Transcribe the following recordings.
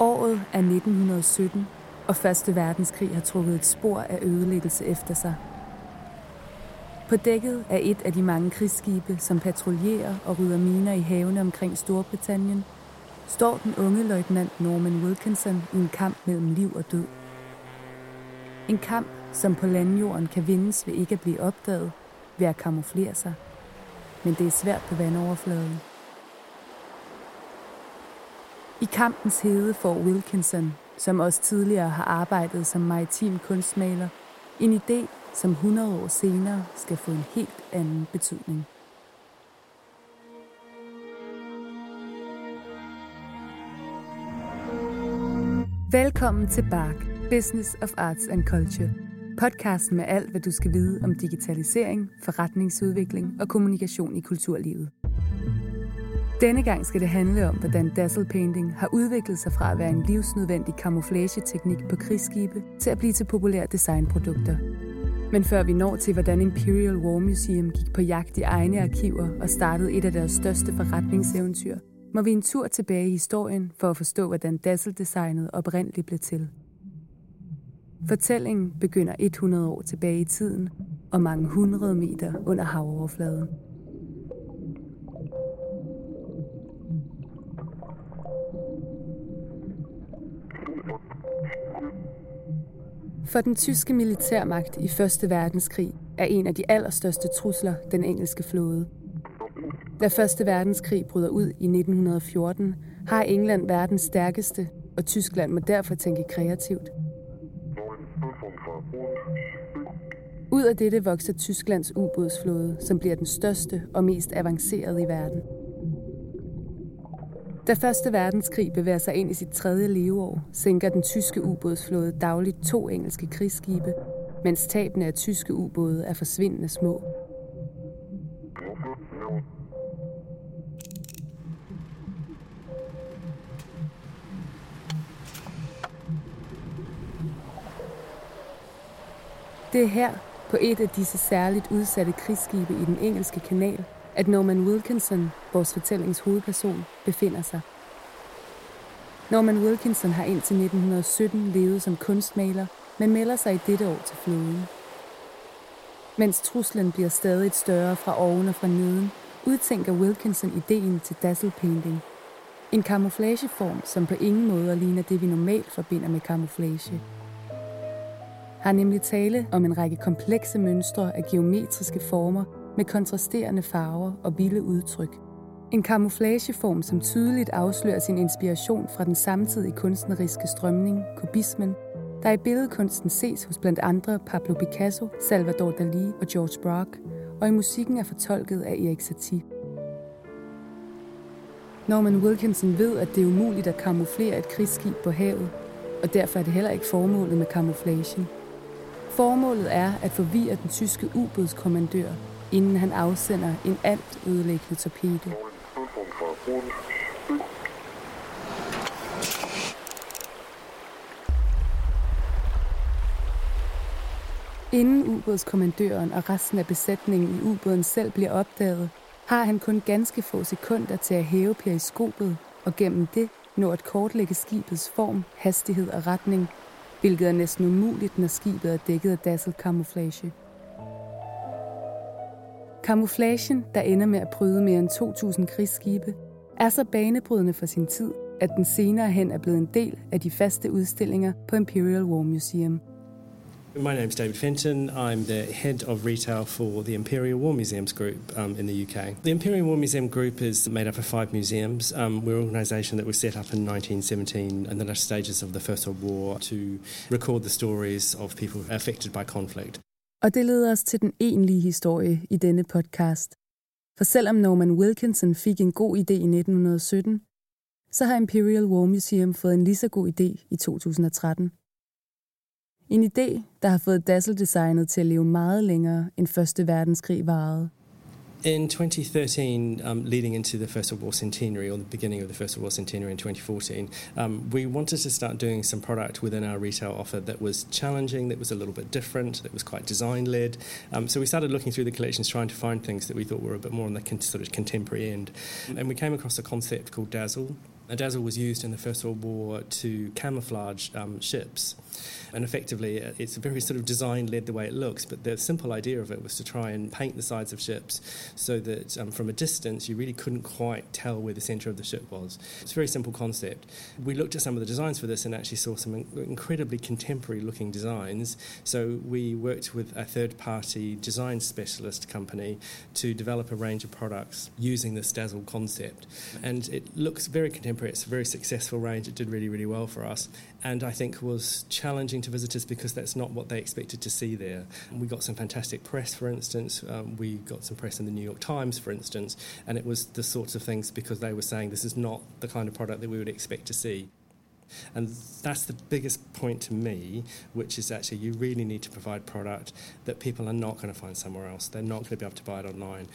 Året er 1917, og Første Verdenskrig har trukket et spor af ødelæggelse efter sig. På dækket er et af de mange krigsskibe, som patruljerer og rydder miner i havene omkring Storbritannien, står den unge løjtnant Norman Wilkinson i en kamp mellem liv og død. En kamp, som på landjorden kan vindes ved ikke at blive opdaget, ved at kamuflere sig. Men det er svært på vandoverfladen. I kampens hede får Wilkinson, som også tidligere har arbejdet som maritim kunstmaler, en idé, som 100 år senere skal få en helt anden betydning. Velkommen til Bark, Business of Arts and Culture. Podcasten med alt, hvad du skal vide om digitalisering, forretningsudvikling og kommunikation i kulturlivet. Denne gang skal det handle om, hvordan dazzle painting har udviklet sig fra at være en livsnødvendig camouflage-teknik på krigsskibe til at blive til populære designprodukter. Men før vi når til, hvordan Imperial War Museum gik på jagt i egne arkiver og startede et af deres største forretningseventyr, må vi en tur tilbage i historien for at forstå, hvordan dazzle-designet oprindeligt blev til. Fortællingen begynder 100 år tilbage i tiden og mange hundrede meter under havoverfladen. For den tyske militærmagt i Første Verdenskrig er en af de allerstørste trusler den engelske flåde. Da Første Verdenskrig bryder ud i 1914, har England verdens stærkeste, og Tyskland må derfor tænke kreativt. Ud af dette vokser Tysklands ubådsflåde, som bliver den største og mest avancerede i verden. Da Første Verdenskrig bevæger sig ind i sit tredje leveår, sænker den tyske ubådsflåde dagligt to engelske krigsskibe, mens tabene af tyske ubåde er forsvindende små. Det er her, på et af disse særligt udsatte krigsskibe i den engelske kanal, at Norman Wilkinson, vores fortællings hovedperson, befinder sig. Norman Wilkinson har indtil 1917 levet som kunstmaler, men melder sig i dette år til flåden. Mens truslen bliver stadig større fra oven og fra neden, udtænker Wilkinson ideen til dazzle painting. En camouflageform, som på ingen måde ligner det, vi normalt forbinder med camouflage. Har nemlig tale om en række komplekse mønstre af geometriske former, med kontrasterende farver og vilde udtryk. En camouflageform, som tydeligt afslører sin inspiration fra den samtidige kunstneriske strømning, kubismen, der i billedkunsten ses hos blandt andre Pablo Picasso, Salvador Dalí og George Braque, og i musikken er fortolket af Erik Satie. Norman Wilkinson ved, at det er umuligt at kamuflere et krigsskib på havet, og derfor er det heller ikke formålet med kamuflagen. Formålet er at forvirre den tyske ubådskommandør inden han afsender en alt ødelæggende torpedo. Inden ubådskommandøren og resten af besætningen i ubåden selv bliver opdaget, har han kun ganske få sekunder til at hæve periskopet og gennem det nå at kortlægge skibets form, hastighed og retning, hvilket er næsten umuligt, når skibet er dækket af dazzle camouflage. Kamuflagen, der ender med at bryde mere end 2.000 krigsskibe, er så banebrydende for sin tid, at den senere hen er blevet en del af de faste udstillinger på Imperial War Museum. My name is David Fenton. I'm the head of retail for the Imperial War Museums Group um, in the UK. The Imperial War Museum Group is made up of five museums. Um, we're an organisation that was set up in 1917 in the last stages of the First World War to record the stories of people affected by conflict. Og det leder os til den egentlige historie i denne podcast. For selvom Norman Wilkinson fik en god idé i 1917, så har Imperial War Museum fået en lige så god idé i 2013. En idé, der har fået Dazzle-designet til at leve meget længere end Første Verdenskrig varede. In 2013, um, leading into the First World War centenary, or the beginning of the First World War centenary in 2014, um, we wanted to start doing some product within our retail offer that was challenging, that was a little bit different, that was quite design led. Um, so we started looking through the collections, trying to find things that we thought were a bit more on the con- sort of contemporary end. And we came across a concept called Dazzle, dazzle was used in the First World War to camouflage um, ships. And effectively, uh, it's very sort of design led the way it looks, but the simple idea of it was to try and paint the sides of ships so that um, from a distance you really couldn't quite tell where the centre of the ship was. It's a very simple concept. We looked at some of the designs for this and actually saw some incredibly contemporary looking designs. So we worked with a third party design specialist company to develop a range of products using this dazzle concept. And it looks very contemporary, it's a very successful range, it did really, really well for us. And I think was challenging to visitors because that's not what they expected to see there. We got some fantastic press, for instance. Um, we got some press in the New York Times, for instance, and it was the sorts of things because they were saying this is not the kind of product that we would expect to see. And that's the biggest point to me, which is actually you really need to provide product that people are not going to find somewhere else. They're not going to be able to buy it online.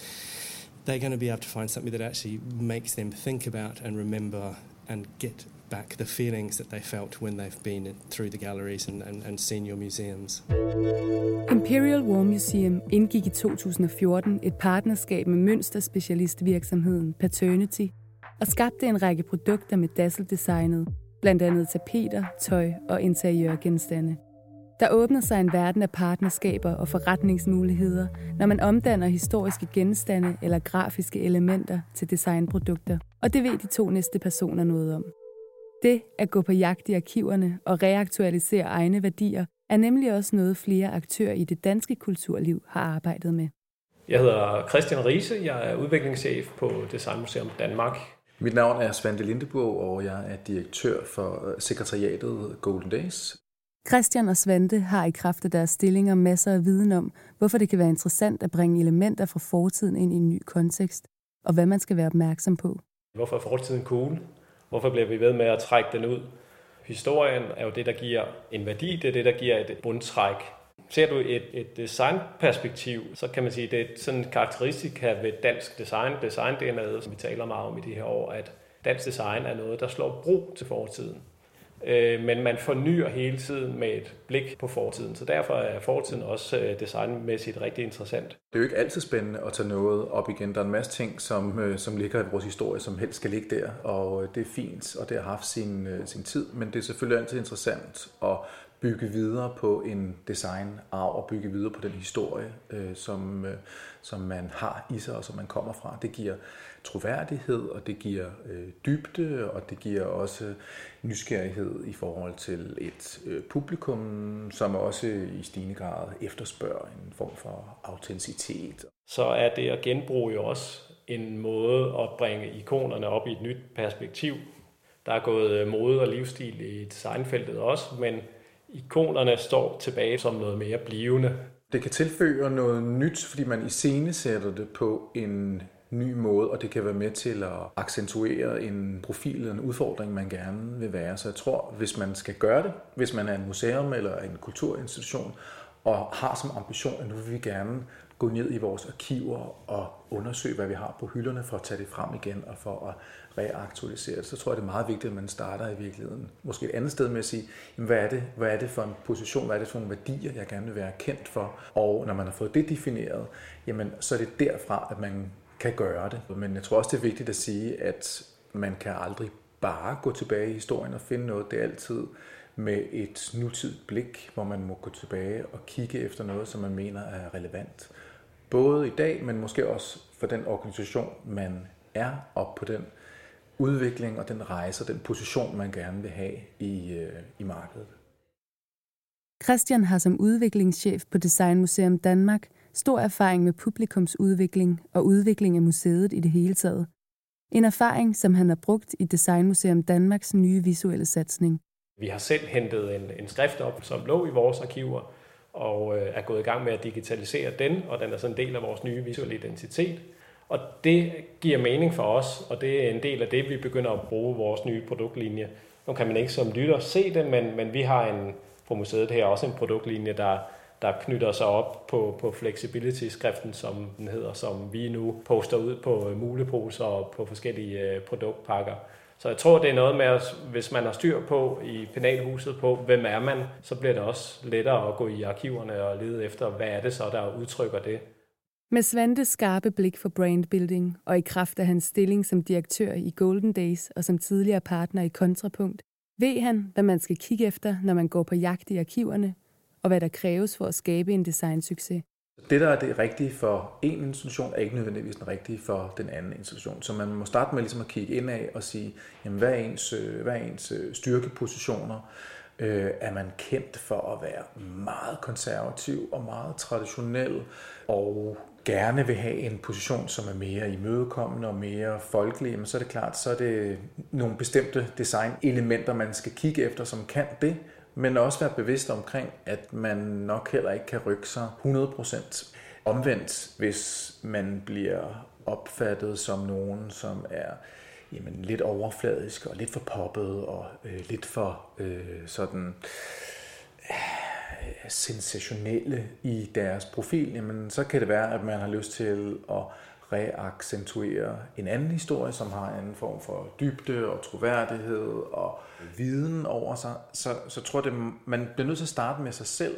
They're going to be able to find something that actually makes them think about and remember and get back the feelings that they felt when they've been through the galleries and, and, and seen your museums. Imperial War Museum indgik i 2014 et partnerskab med mønsterspecialistvirksomheden Paternity og skabte en række produkter med Dazzle-designet, blandt andet tapeter, tøj og interiørgenstande. Der åbner sig en verden af partnerskaber og forretningsmuligheder, når man omdanner historiske genstande eller grafiske elementer til designprodukter. Og det ved de to næste personer noget om. Det at gå på jagt i arkiverne og reaktualisere egne værdier er nemlig også noget flere aktører i det danske kulturliv har arbejdet med. Jeg hedder Christian Riese, jeg er udviklingschef på Designmuseum Danmark. Mit navn er Svante Lindeborg, og jeg er direktør for sekretariatet Golden Days. Christian og Svante har i kraft af deres stillinger masser af viden om, hvorfor det kan være interessant at bringe elementer fra fortiden ind i en ny kontekst, og hvad man skal være opmærksom på. Hvorfor er fortiden cool? Hvorfor bliver vi ved med at trække den ud? Historien er jo det, der giver en værdi, det er det, der giver et bundtræk. Ser du et, et designperspektiv, så kan man sige, at det er sådan en karakteristika ved dansk design, design det er noget, som vi taler meget om i de her år, at dansk design er noget, der slår bro til fortiden. Øh, men man fornyer hele tiden med et blik på fortiden, så derfor er fortiden også øh, designmæssigt rigtig interessant. Det er jo ikke altid spændende at tage noget op igen. Der er en masse ting, som, øh, som ligger i vores historie, som helst skal ligge der, og øh, det er fint, og det har haft sin, øh, sin tid, men det er selvfølgelig altid interessant at bygge videre på en designarv og bygge videre på den historie, øh, som, øh, som man har i sig og som man kommer fra. Det giver troværdighed, og det giver øh, dybde, og det giver også nysgerrighed i forhold til et øh, publikum, som også i stigende grad efterspørger en form for autenticitet. Så er det at genbruge jo også en måde at bringe ikonerne op i et nyt perspektiv. Der er gået øh, mode og livsstil i designfeltet også, men ikonerne står tilbage som noget mere blivende. Det kan tilføre noget nyt, fordi man iscenesætter det på en ny måde, og det kan være med til at accentuere en profil eller en udfordring, man gerne vil være. Så jeg tror, hvis man skal gøre det, hvis man er en museum eller en kulturinstitution, og har som ambition, at nu vil vi gerne gå ned i vores arkiver og undersøge, hvad vi har på hylderne, for at tage det frem igen og for at reaktualisere det, så tror jeg, det er meget vigtigt, at man starter i virkeligheden. Måske et andet sted med at sige, jamen, hvad, er det, hvad er det for en position, hvad er det for nogle værdier, jeg gerne vil være kendt for? Og når man har fået det defineret, jamen, så er det derfra, at man kan gøre det. Men jeg tror også, det er vigtigt at sige, at man kan aldrig bare gå tilbage i historien og finde noget. Det er altid med et nutidigt blik, hvor man må gå tilbage og kigge efter noget, som man mener er relevant. Både i dag, men måske også for den organisation, man er, og på den udvikling og den rejse og den position, man gerne vil have i, øh, i markedet. Christian har som udviklingschef på Designmuseum Danmark – stor erfaring med publikumsudvikling og udvikling af museet i det hele taget. En erfaring, som han har brugt i Designmuseum Danmarks nye visuelle satsning. Vi har selv hentet en, en skrift op, som lå i vores arkiver, og øh, er gået i gang med at digitalisere den, og den er så en del af vores nye visuelle identitet. Og det giver mening for os, og det er en del af det, vi begynder at bruge vores nye produktlinje. Nu kan man ikke som lytter se det, men, men vi har en, på museet her også en produktlinje, der der knytter sig op på, på flexibility-skriften, som den hedder, som vi nu poster ud på muleposer og på forskellige øh, produktpakker. Så jeg tror, det er noget med, at hvis man har styr på i penalhuset på, hvem er man, så bliver det også lettere at gå i arkiverne og lede efter, hvad er det så, der udtrykker det. Med Svantes skarpe blik for brandbuilding og i kraft af hans stilling som direktør i Golden Days og som tidligere partner i Kontrapunkt, ved han, hvad man skal kigge efter, når man går på jagt i arkiverne, og hvad der kræves for at skabe en designsucces. Det, der er det rigtige for en institution, er ikke nødvendigvis den rigtige for den anden institution. Så man må starte med ligesom at kigge ind af og sige, jamen, hvad er ens, øh, hvad er ens øh, styrkepositioner? Øh, er man kendt for at være meget konservativ og meget traditionel, og gerne vil have en position, som er mere imødekommende og mere folkelig, så er det klart, så er det nogle bestemte designelementer, man skal kigge efter, som kan det, men også være bevidst omkring, at man nok heller ikke kan rykke sig 100%. Omvendt, hvis man bliver opfattet som nogen, som er jamen, lidt overfladisk og lidt for poppet og øh, lidt for øh, sådan øh, sensationelle i deres profil, jamen, så kan det være, at man har lyst til at reaccentuere en anden historie, som har en form for dybde og troværdighed og viden over sig, så, så tror jeg, man bliver nødt til at starte med sig selv.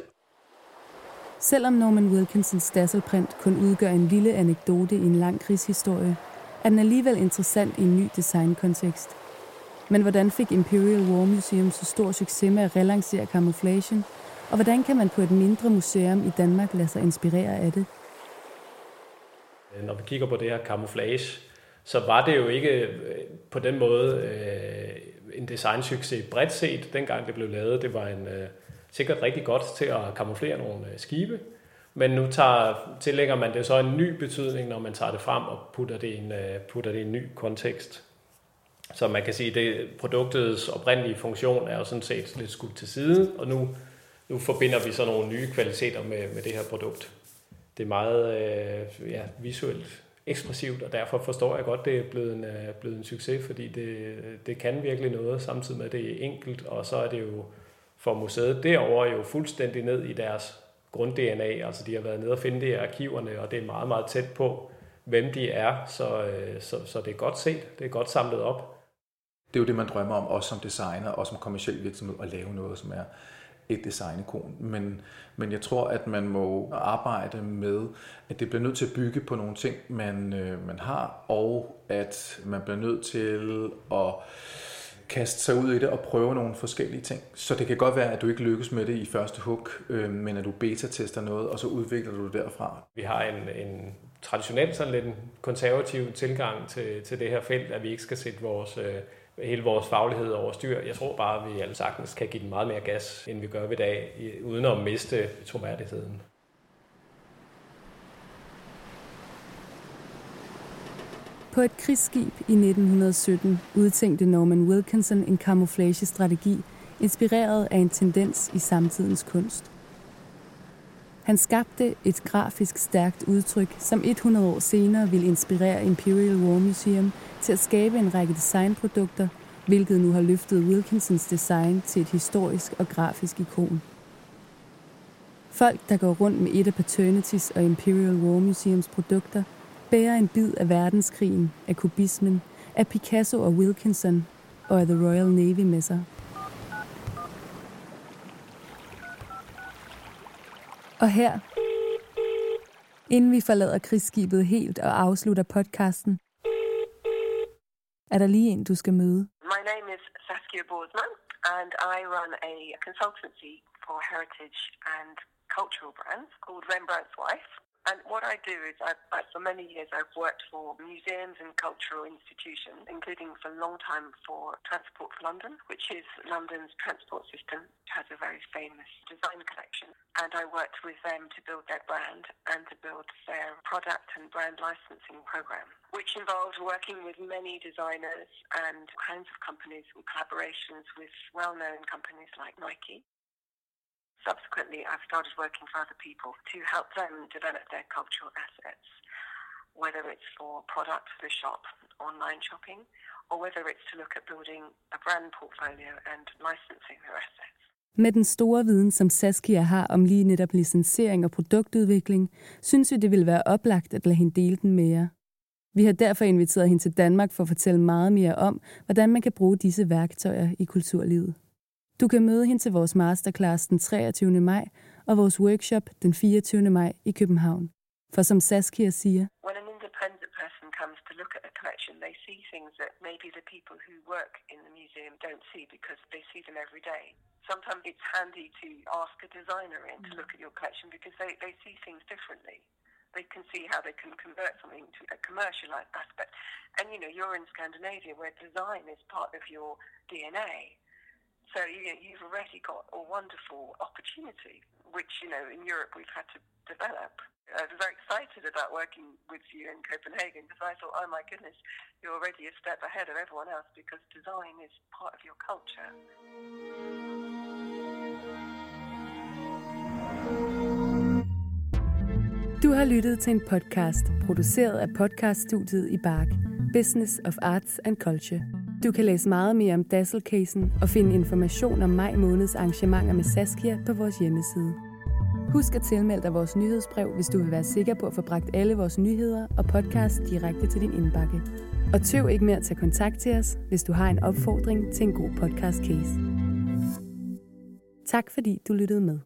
Selvom Norman Wilkinsons Dasselprint kun udgør en lille anekdote i en lang krigshistorie, er den alligevel interessant i en ny designkontekst. Men hvordan fik Imperial War Museum så stor succes med at relancere camouflagen, og hvordan kan man på et mindre museum i Danmark lade sig inspirere af det? Øh, når vi kigger på det her camouflage, så var det jo ikke øh, på den måde øh, en designsucces bredt set, dengang det blev lavet. Det var en, øh, sikkert rigtig godt til at kamuflere nogle øh, skibe, men nu tager, tillægger man det så en ny betydning, når man tager det frem og putter det i en, øh, putter det i en ny kontekst. Så man kan sige, at det, produktets oprindelige funktion er jo sådan set lidt skudt til side, og nu, nu forbinder vi så nogle nye kvaliteter med, med det her produkt. Det er meget øh, ja, visuelt ekspressivt, og derfor forstår jeg godt, at det er blevet en, øh, blevet en succes, fordi det, det kan virkelig noget, samtidig med, at det er enkelt, og så er det jo for museet derovre jo fuldstændig ned i deres grund-DNA, altså de har været nede og finde det i arkiverne, og det er meget, meget tæt på, hvem de er, så, øh, så, så det er godt set, det er godt samlet op. Det er jo det, man drømmer om, også som designer, og som kommersiel virksomhed, at lave noget, som er et designekon. Men, men jeg tror, at man må arbejde med, at det bliver nødt til at bygge på nogle ting, man, øh, man har, og at man bliver nødt til at kaste sig ud i det og prøve nogle forskellige ting. Så det kan godt være, at du ikke lykkes med det i første hug, øh, men at du beta-tester noget, og så udvikler du det derfra. Vi har en, en traditionel, sådan lidt en konservativ tilgang til, til det her felt, at vi ikke skal sætte vores, øh, hele vores faglighed over styr. Jeg tror bare, at vi alle sagtens kan give den meget mere gas, end vi gør i dag, uden at miste troværdigheden. På et krigsskib i 1917 udtænkte Norman Wilkinson en kamuflagestrategi, inspireret af en tendens i samtidens kunst. Han skabte et grafisk stærkt udtryk, som 100 år senere ville inspirere Imperial War Museum til at skabe en række designprodukter, hvilket nu har løftet Wilkinsons design til et historisk og grafisk ikon. Folk, der går rundt med et af Paternities og Imperial War Museums produkter, bærer en bid af verdenskrigen, af kubismen, af Picasso og Wilkinson og af The Royal Navy med sig. Og her, inden vi forlader krigsskibet helt og afslutter podcasten, er der lige en, du skal møde. My name is Saskia Borsman, and I run a consultancy for heritage and cultural brands called Rembrandt's Wife. And what I do is, I, I, for many years, I've worked for museums and cultural institutions, including for a long time for Transport for London, which is London's transport system, which has a very famous design collection. And I worked with them to build their brand and to build their product and brand licensing program, which involved working with many designers and kinds of companies and collaborations with well-known companies like Nike subsequently, I've started working for other people to help them develop their cultural assets, whether it's for products for the shop, online shopping, or whether it's to look at building a brand portfolio and licensing their assets. Med den store viden, som Saskia har om lige netop licensering og produktudvikling, synes vi, det ville være oplagt at lade hende dele den mere. Vi har derfor inviteret hende til Danmark for at fortælle meget mere om, hvordan man kan bruge disse værktøjer i kulturlivet. Du kan møde hende til vores masterclass den 23. maj og vores workshop den 24. maj i København. For som Saskia siger, When an independent person comes to look at a collection, they see things that maybe the people who work in the museum don't see because they see them every day. Sometimes it's handy to ask a designer in to look at your collection because they, they see things differently. They can see how they can convert something to a commercial aspect. And you know, you're in Scandinavia where design is part of your DNA. So you know, you've already got a wonderful opportunity, which you know in Europe we've had to develop. I was very excited about working with you in Copenhagen because I thought, oh my goodness, you're already a step ahead of everyone else because design is part of your culture. Du har lyttet til en podcast, produceret af podcaststudiet i Bark, Business of Arts and Culture. Du kan læse meget mere om Dazzle-casen og finde information om maj måneds arrangementer med Saskia på vores hjemmeside. Husk at tilmelde dig vores nyhedsbrev, hvis du vil være sikker på at få bragt alle vores nyheder og podcast direkte til din indbakke. Og tøv ikke med at tage kontakt til os, hvis du har en opfordring til en god podcast case. Tak fordi du lyttede med.